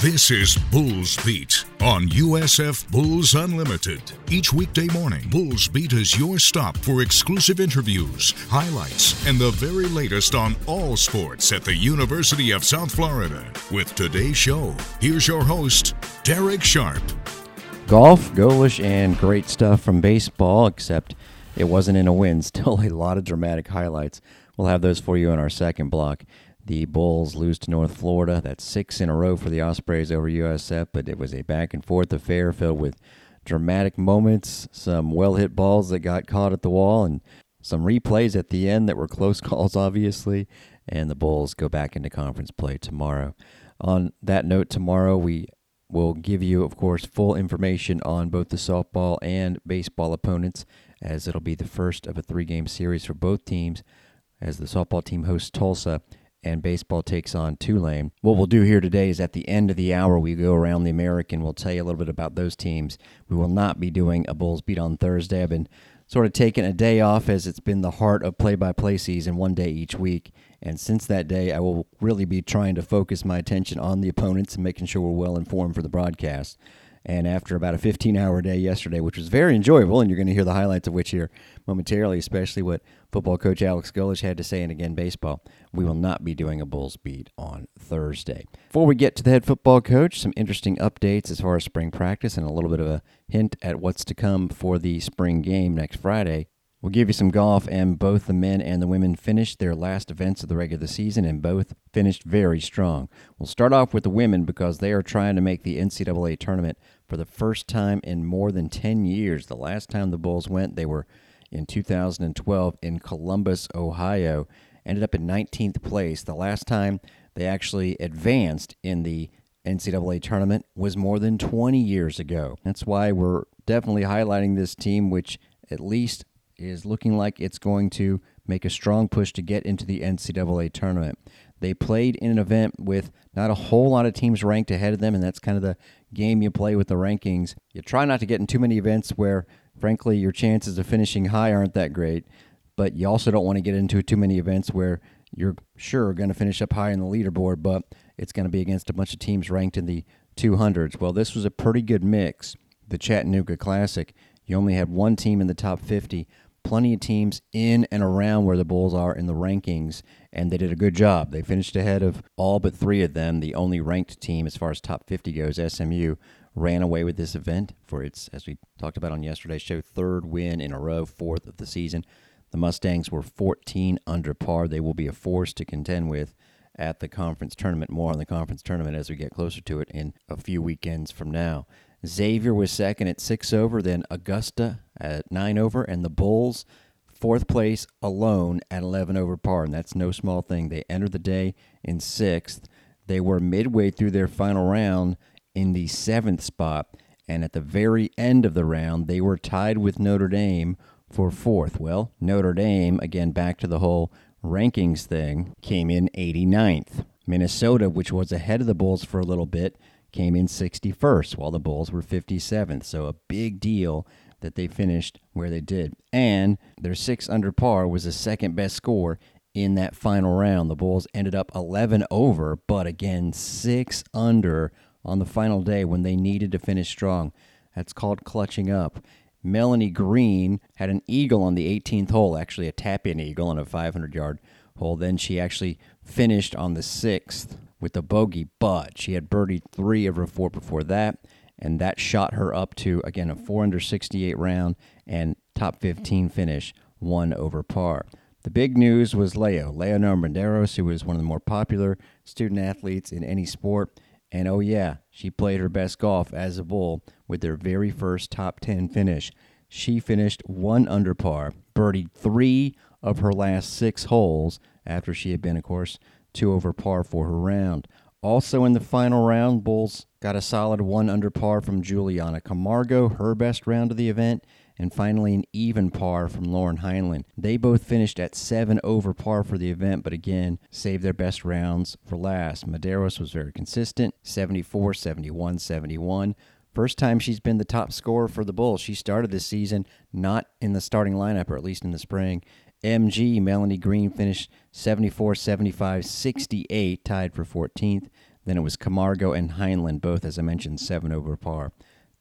This is Bulls Beat on USF Bulls Unlimited. Each weekday morning, Bulls Beat is your stop for exclusive interviews, highlights, and the very latest on all sports at the University of South Florida. With today's show, here's your host, Derek Sharp. Golf, Golesh, and great stuff from baseball, except it wasn't in a win. Still a lot of dramatic highlights. We'll have those for you in our second block. The Bulls lose to North Florida. That's six in a row for the Ospreys over USF, but it was a back and forth affair filled with dramatic moments, some well hit balls that got caught at the wall, and some replays at the end that were close calls, obviously. And the Bulls go back into conference play tomorrow. On that note, tomorrow we will give you, of course, full information on both the softball and baseball opponents, as it'll be the first of a three game series for both teams as the softball team hosts Tulsa and baseball takes on Tulane. What we'll do here today is at the end of the hour, we go around the American. We'll tell you a little bit about those teams. We will not be doing a Bulls beat on Thursday. I've been sort of taking a day off as it's been the heart of play by play season, one day each week. And since that day, I will really be trying to focus my attention on the opponents and making sure we're well informed for the broadcast. And after about a 15 hour day yesterday, which was very enjoyable, and you're going to hear the highlights of which here momentarily, especially what football coach Alex Golesh had to say, and again, baseball, we will not be doing a Bulls beat on Thursday. Before we get to the head football coach, some interesting updates as far as spring practice and a little bit of a hint at what's to come for the spring game next Friday. We'll give you some golf, and both the men and the women finished their last events of the regular season, and both finished very strong. We'll start off with the women because they are trying to make the NCAA tournament for the first time in more than 10 years. The last time the Bulls went, they were in 2012 in Columbus, Ohio, ended up in 19th place. The last time they actually advanced in the NCAA tournament was more than 20 years ago. That's why we're definitely highlighting this team, which at least is looking like it's going to make a strong push to get into the NCAA tournament. They played in an event with not a whole lot of teams ranked ahead of them, and that's kind of the game you play with the rankings. You try not to get in too many events where, frankly, your chances of finishing high aren't that great, but you also don't want to get into too many events where you're sure going to finish up high in the leaderboard, but it's going to be against a bunch of teams ranked in the 200s. Well, this was a pretty good mix. The Chattanooga Classic, you only had one team in the top 50, plenty of teams in and around where the Bulls are in the rankings, and they did a good job. They finished ahead of all but three of them. The only ranked team, as far as top 50 goes, SMU, ran away with this event for its, as we talked about on yesterday's show, third win in a row, fourth of the season. The Mustangs were 14 under par. They will be a force to contend with at the conference tournament. More on the conference tournament as we get closer to it in a few weekends from now. Xavier was second at six over, then Augusta at nine over, and the Bulls fourth place alone at 11 over par, and that's no small thing. They entered the day in sixth. They were midway through their final round in the seventh spot, and at the very end of the round, they were tied with Notre Dame for fourth. Well, Notre Dame, again, back to the whole rankings thing, came in 89th. Minnesota, which was ahead of the Bulls for a little bit, came in 61st, while the Bulls were 57th. So a big deal that they finished where they did. And their six under par was the second best score in that final round. The Bulls ended up 11 over, but again, six under on the final day when they needed to finish strong. That's called clutching up. Melanie Green had an eagle on the 18th hole, actually a tap in eagle on a 500 yard hole. Then she actually finished on the sixth with a bogey, but she had birdied three of her four before that, and that shot her up to, again, a 468 round and top 15 finish, one over par. The big news was Leo, Leonor Medeiros, who was one of the more popular student athletes in any sport. And oh, yeah, she played her best golf as a bull with their very first top 10 finish. She finished one under par, birdied three of her last six holes after she had been, of course, two over par for her round. Also in the final round, Bulls got a solid one under par from Juliana Camargo, her best round of the event, and finally an even par from Lauren Heinlein. They both finished at seven over par for the event, but again, saved their best rounds for last. Medeiros was very consistent 74, 71, 71. First time she's been the top scorer for the Bulls. She started this season not in the starting lineup, or at least in the spring, MG, Melanie Green finished 74, 75, 68, tied for 14th. Then it was Camargo and Heinlein, both, as I mentioned, seven over par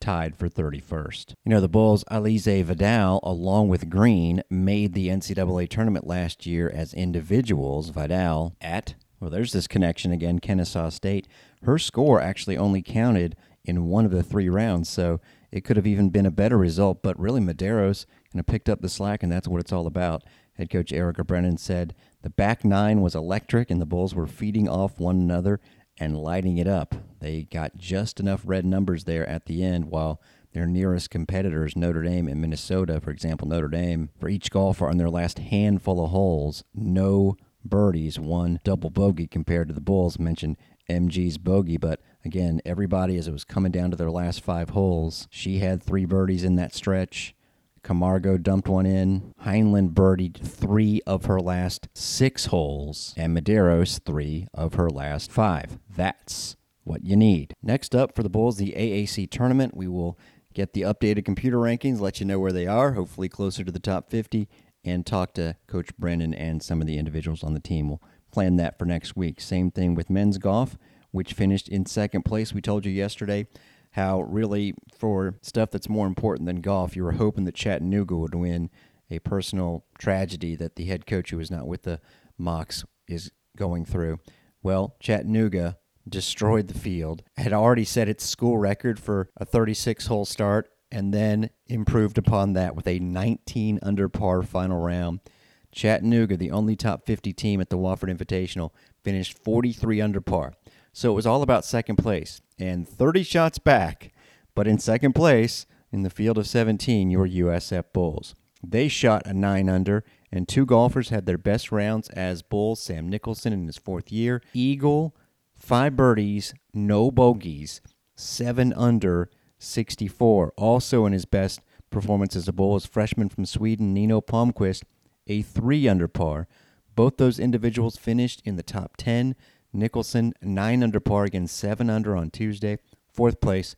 tied for 31st. You know, the Bulls' Alize Vidal, along with Green, made the NCAA tournament last year as individuals. Vidal at, well, there's this connection again, Kennesaw State. Her score actually only counted in one of the three rounds, so it could have even been a better result, but really Medeiros kind of picked up the slack, and that's what it's all about. Head coach Erica Brennan said the back nine was electric, and the Bulls were feeding off one another and lighting it up. They got just enough red numbers there at the end, while their nearest competitors, Notre Dame and Minnesota, for example, Notre Dame, for each golfer on their last handful of holes, no birdies, one double bogey compared to the Bulls. mentioned MG's bogey, but again, everybody as it was coming down to their last five holes, she had three birdies in that stretch. Camargo dumped one in. Heinlein birdied three of her last six holes, and Medeiros three of her last five. That's what you need. Next up for the Bulls, the AAC tournament. We will get the updated computer rankings, let you know where they are, hopefully closer to the top 50, and talk to Coach Brennan and some of the individuals on the team. We'll plan that for next week. Same thing with men's golf, which finished in second place. We told you yesterday how really for stuff that's more important than golf, you were hoping that Chattanooga would win a personal tragedy that the head coach who was not with the Mocs is going through. Well, Chattanooga destroyed the field, had already set its school record for a 36 hole start, and then improved upon that with a 19 under par final round. Chattanooga, the only top 50 team at the Wofford Invitational, finished 43 under par. So it was all about second place and 30 shots back, but in second place in the field of 17, your USF Bulls. They shot a 9 under, and two golfers had their best rounds as Bulls. Sam Nicholson in his fourth year, Eagle, five birdies, no bogeys, 7 under, 64. Also in his best performance as a Bull freshman from Sweden, Nino Palmquist, a 3 under par. Both those individuals finished in the top 10 Nicholson, 9 under par again, 7 under on Tuesday. Fourth place,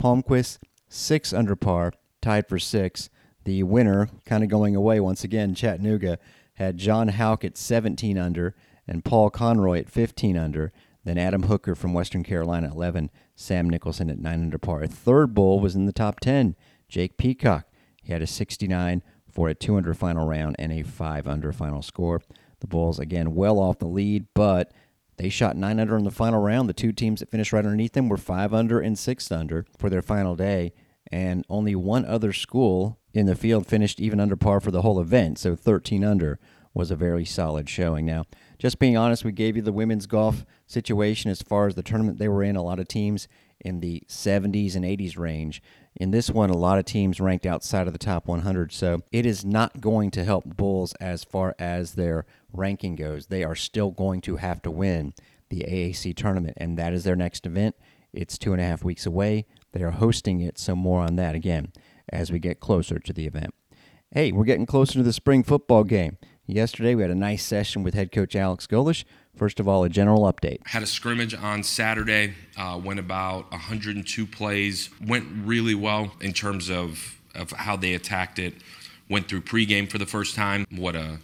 Palmquist, 6 under par, tied for 6. The winner, kind of going away once again, Chattanooga, had John Houck at 17 under and Paul Conroy at 15 under. Then Adam Hooker from Western Carolina 11, Sam Nicholson at 9 under par. A third bull was in the top 10, Jake Peacock. He had a 69 for a 200 final round and a 5 under final score. The Bulls, again, well off the lead, but they shot 9 under in the final round. The two teams that finished right underneath them were 5 under and 6 under for their final day. And only one other school in the field finished even under par for the whole event. So 13 under was a very solid showing. Now, just being honest, we gave you the women's golf situation as far as the tournament they were in. A lot of teams in the 70s and 80s range. In this one, a lot of teams ranked outside of the top 100. So it is not going to help Bulls as far as their ranking goes. They are still going to have to win the AAC tournament, and that is their next event. It's two and a half weeks away. They are hosting it, so more on that again as we get closer to the event. Hey, we're getting closer to the spring football game. Yesterday, we had a nice session with head coach Alex Golesh. First of all, a general update. Had a scrimmage on Saturday, uh, went about 102 plays, went really well in terms of, of how they attacked it. Went through pregame for the first time, what a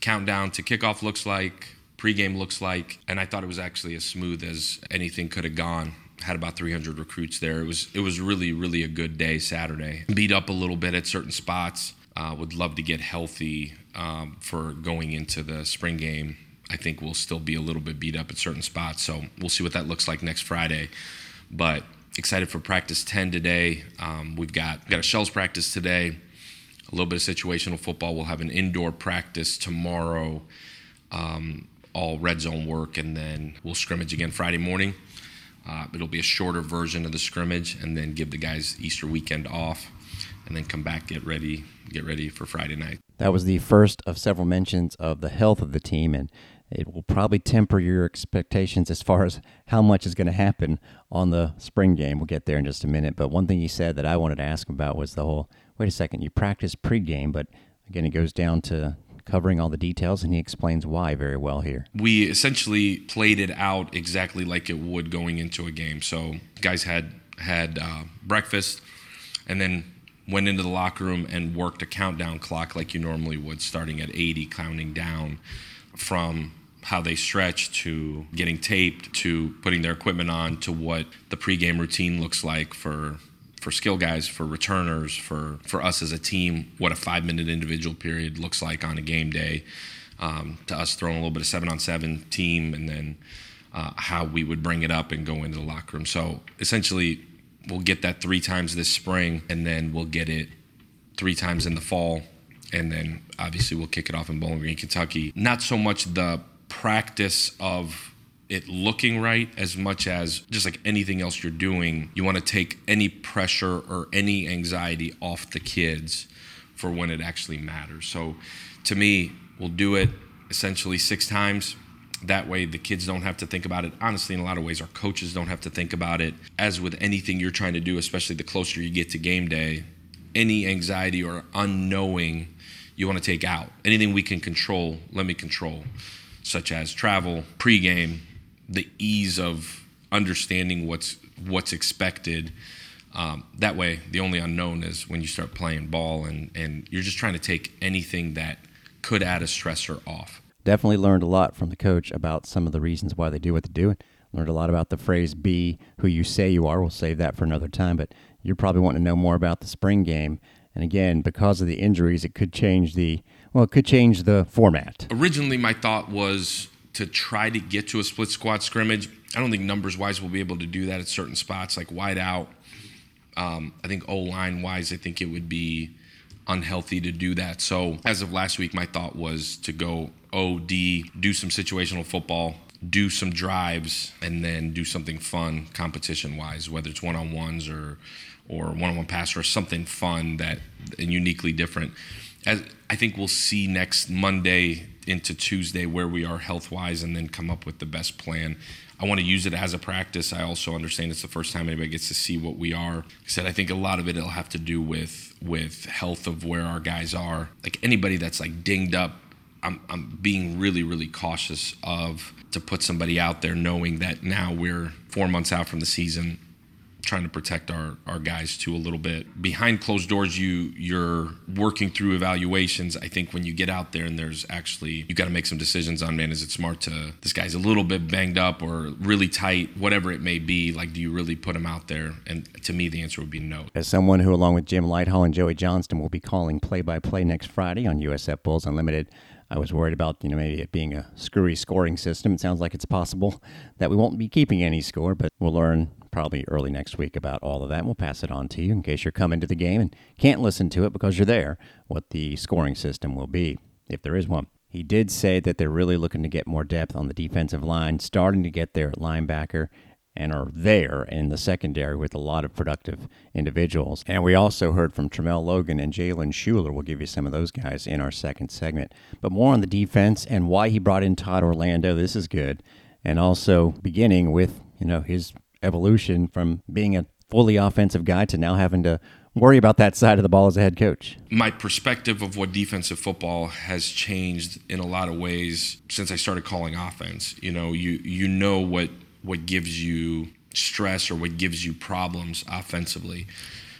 countdown to kickoff looks like, pregame looks like, and I thought it was actually as smooth as anything could have gone. Had about 300 recruits there. It was it was really really a good day Saturday. Beat up a little bit at certain spots. Uh, would love to get healthy um, for going into the spring game. I think we'll still be a little bit beat up at certain spots, so we'll see what that looks like next Friday. But excited for practice 10 today. Um, we've got got a shells practice today a little bit of situational football. We'll have an indoor practice tomorrow, um, all red zone work, and then we'll scrimmage again Friday morning. Uh, it'll be a shorter version of the scrimmage, and then give the guys Easter weekend off, and then come back get ready get ready for Friday night. That was the first of several mentions of the health of the team, and it will probably temper your expectations as far as how much is going to happen on the spring game. We'll get there in just a minute. But one thing he said that I wanted to ask about was the whole wait a second, you practice pregame, but again, it goes down to covering all the details, and he explains why very well here. We essentially played it out exactly like it would going into a game. So guys had had uh, breakfast, and then went into the locker room and worked a countdown clock like you normally would, starting at 80, counting down from how they stretch to getting taped to putting their equipment on to what the pregame routine looks like for for skill guys, for returners, for for us as a team, what a five minute individual period looks like on a game day. Um, to us throwing a little bit of seven on seven team, and then uh, how we would bring it up and go into the locker room. So essentially, we'll get that three times this spring, and then we'll get it three times in the fall, and then obviously we'll kick it off in Bowling Green, Kentucky. Not so much the practice of it looking right as much as just like anything else you're doing, you want to take any pressure or any anxiety off the kids for when it actually matters. So to me, we'll do it essentially six times. That way, the kids don't have to think about it. Honestly, in a lot of ways, our coaches don't have to think about it. As with anything you're trying to do, especially the closer you get to game day, any anxiety or unknowing you want to take out. Anything we can control, let me control, such as travel, pregame, the ease of understanding what's what's expected. Um, that way, the only unknown is when you start playing ball, and and you're just trying to take anything that could add a stressor off. Definitely learned a lot from the coach about some of the reasons why they do what they do. Learned a lot about the phrase "be who you say you are." We'll save that for another time, but you're probably wanting to know more about the spring game. And again, because of the injuries, it could change the well, it could change the format. Originally, my thought was to try to get to a split squad scrimmage. I don't think numbers wise we'll be able to do that at certain spots, like wide out. Um, I think O line wise, I think it would be unhealthy to do that. So as of last week, my thought was to go OD, do some situational football, do some drives, and then do something fun competition wise, whether it's one on ones or or one on one pass or something fun that and uniquely different. As I think we'll see next Monday into Tuesday where we are health wise and then come up with the best plan. I want to use it as a practice. I also understand it's the first time anybody gets to see what we are. I said I think a lot of it will have to do with with health of where our guys are. Like anybody that's like dinged up, I'm I'm being really really cautious of to put somebody out there knowing that now we're 4 months out from the season trying to protect our, our guys too a little bit. Behind closed doors, you you're working through evaluations. I think when you get out there and there's actually you got to make some decisions on man, is it smart to this guy's a little bit banged up or really tight, whatever it may be. Like, do you really put him out there? And to me, the answer would be no. As someone who, along with Jim Lighthall and Joey Johnston, will be calling play-by-play next Friday on USF Bulls Unlimited. I was worried about, you know, maybe it being a screwy scoring system. It sounds like it's possible that we won't be keeping any score, but we'll learn probably early next week about all of that. And We'll pass it on to you in case you're coming to the game and can't listen to it because you're there, what the scoring system will be, if there is one. He did say that they're really looking to get more depth on the defensive line, starting to get there at linebacker, and are there in the secondary with a lot of productive individuals. And we also heard from Tramel Logan and Jalen Schuler. We'll give you some of those guys in our second segment. But more on the defense and why he brought in Todd Orlando. This is good. And also beginning with, you know, his evolution from being a fully offensive guy to now having to worry about that side of the ball as a head coach? My perspective of what defensive football has changed in a lot of ways since I started calling offense. You know, you you know what what gives you stress or what gives you problems offensively.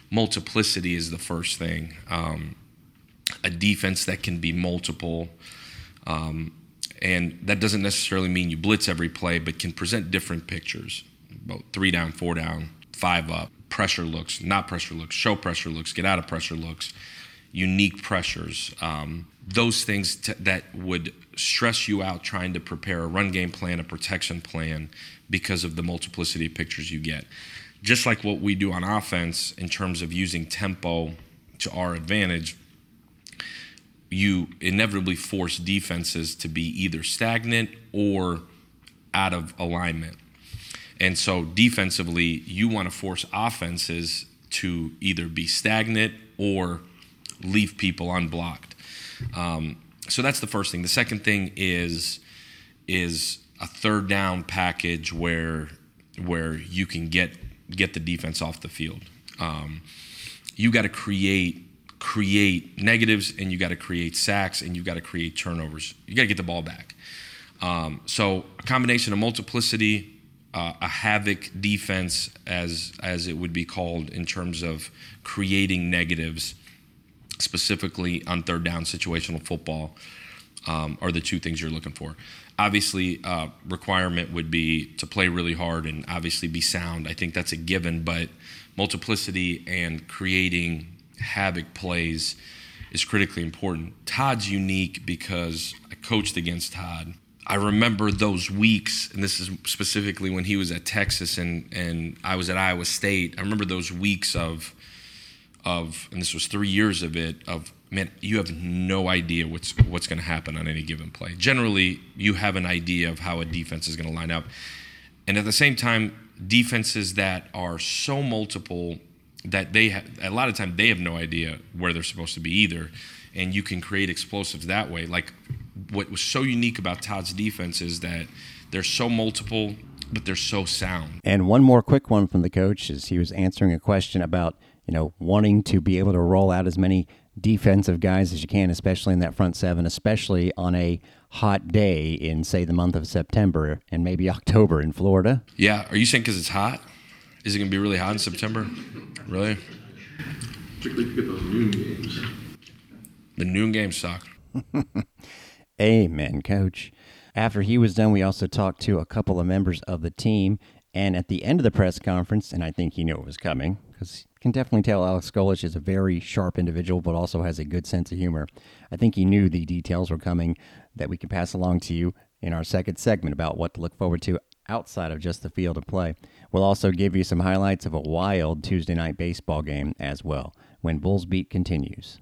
Multiplicity is the first thing. Um, a defense that can be multiple. Um, and that doesn't necessarily mean you blitz every play, but can present different pictures about three down, four down, five up, pressure looks, not pressure looks, show pressure looks, get out of pressure looks, unique pressures. Um, those things t- that would stress you out trying to prepare a run game plan, a protection plan, because of the multiplicity of pictures you get. Just like what we do on offense in terms of using tempo to our advantage, you inevitably force defenses to be either stagnant or out of alignment. And so defensively, you want to force offenses to either be stagnant or leave people unblocked. Um, so that's the first thing. The second thing is is a third down package where where you can get get the defense off the field. Um, you got to create create negatives and you got to create sacks and you got to create turnovers. You got to get the ball back. Um, so a combination of multiplicity, uh, a havoc defense, as as it would be called, in terms of creating negatives, specifically on third down situational football, um, are the two things you're looking for. obviously uh, requirement would be to play really hard and obviously be sound. I think that's a given, but multiplicity and creating havoc plays is critically important. Todd's unique because I coached against Todd. I remember those weeks, and this is specifically when he was at Texas and, and I was at Iowa State. I remember those weeks of of, and this was three years of it, of man, you have no idea what's what's going to happen on any given play. Generally, you have an idea of how a defense is going to line up, and at the same time, defenses that are so multiple that they have, a lot of time they have no idea where they're supposed to be either, and you can create explosives that way. Like what was so unique about Todd's defense is that they're so multiple, but they're so sound. And one more quick one from the coach is he was answering a question about you know wanting to be able to roll out as many defensive guys as you can, especially in that front seven, especially on a hot day in, say, the month of September and maybe October in Florida. Yeah. Are you saying because it's hot? Is it going to be really hot in September? Really? Particularly get those noon games. The noon games suck. Amen, coach. After he was done, we also talked to a couple of members of the team. And at the end of the press conference, and I think he knew it was coming because you can definitely tell Alex Golesh is a very sharp individual, but also has a good sense of humor. I think he knew the details were coming that we could pass along to you in our second segment about what to look forward to outside of just the field of play. We'll also give you some highlights of a wild Tuesday night baseball game as well when Bulls Beat continues.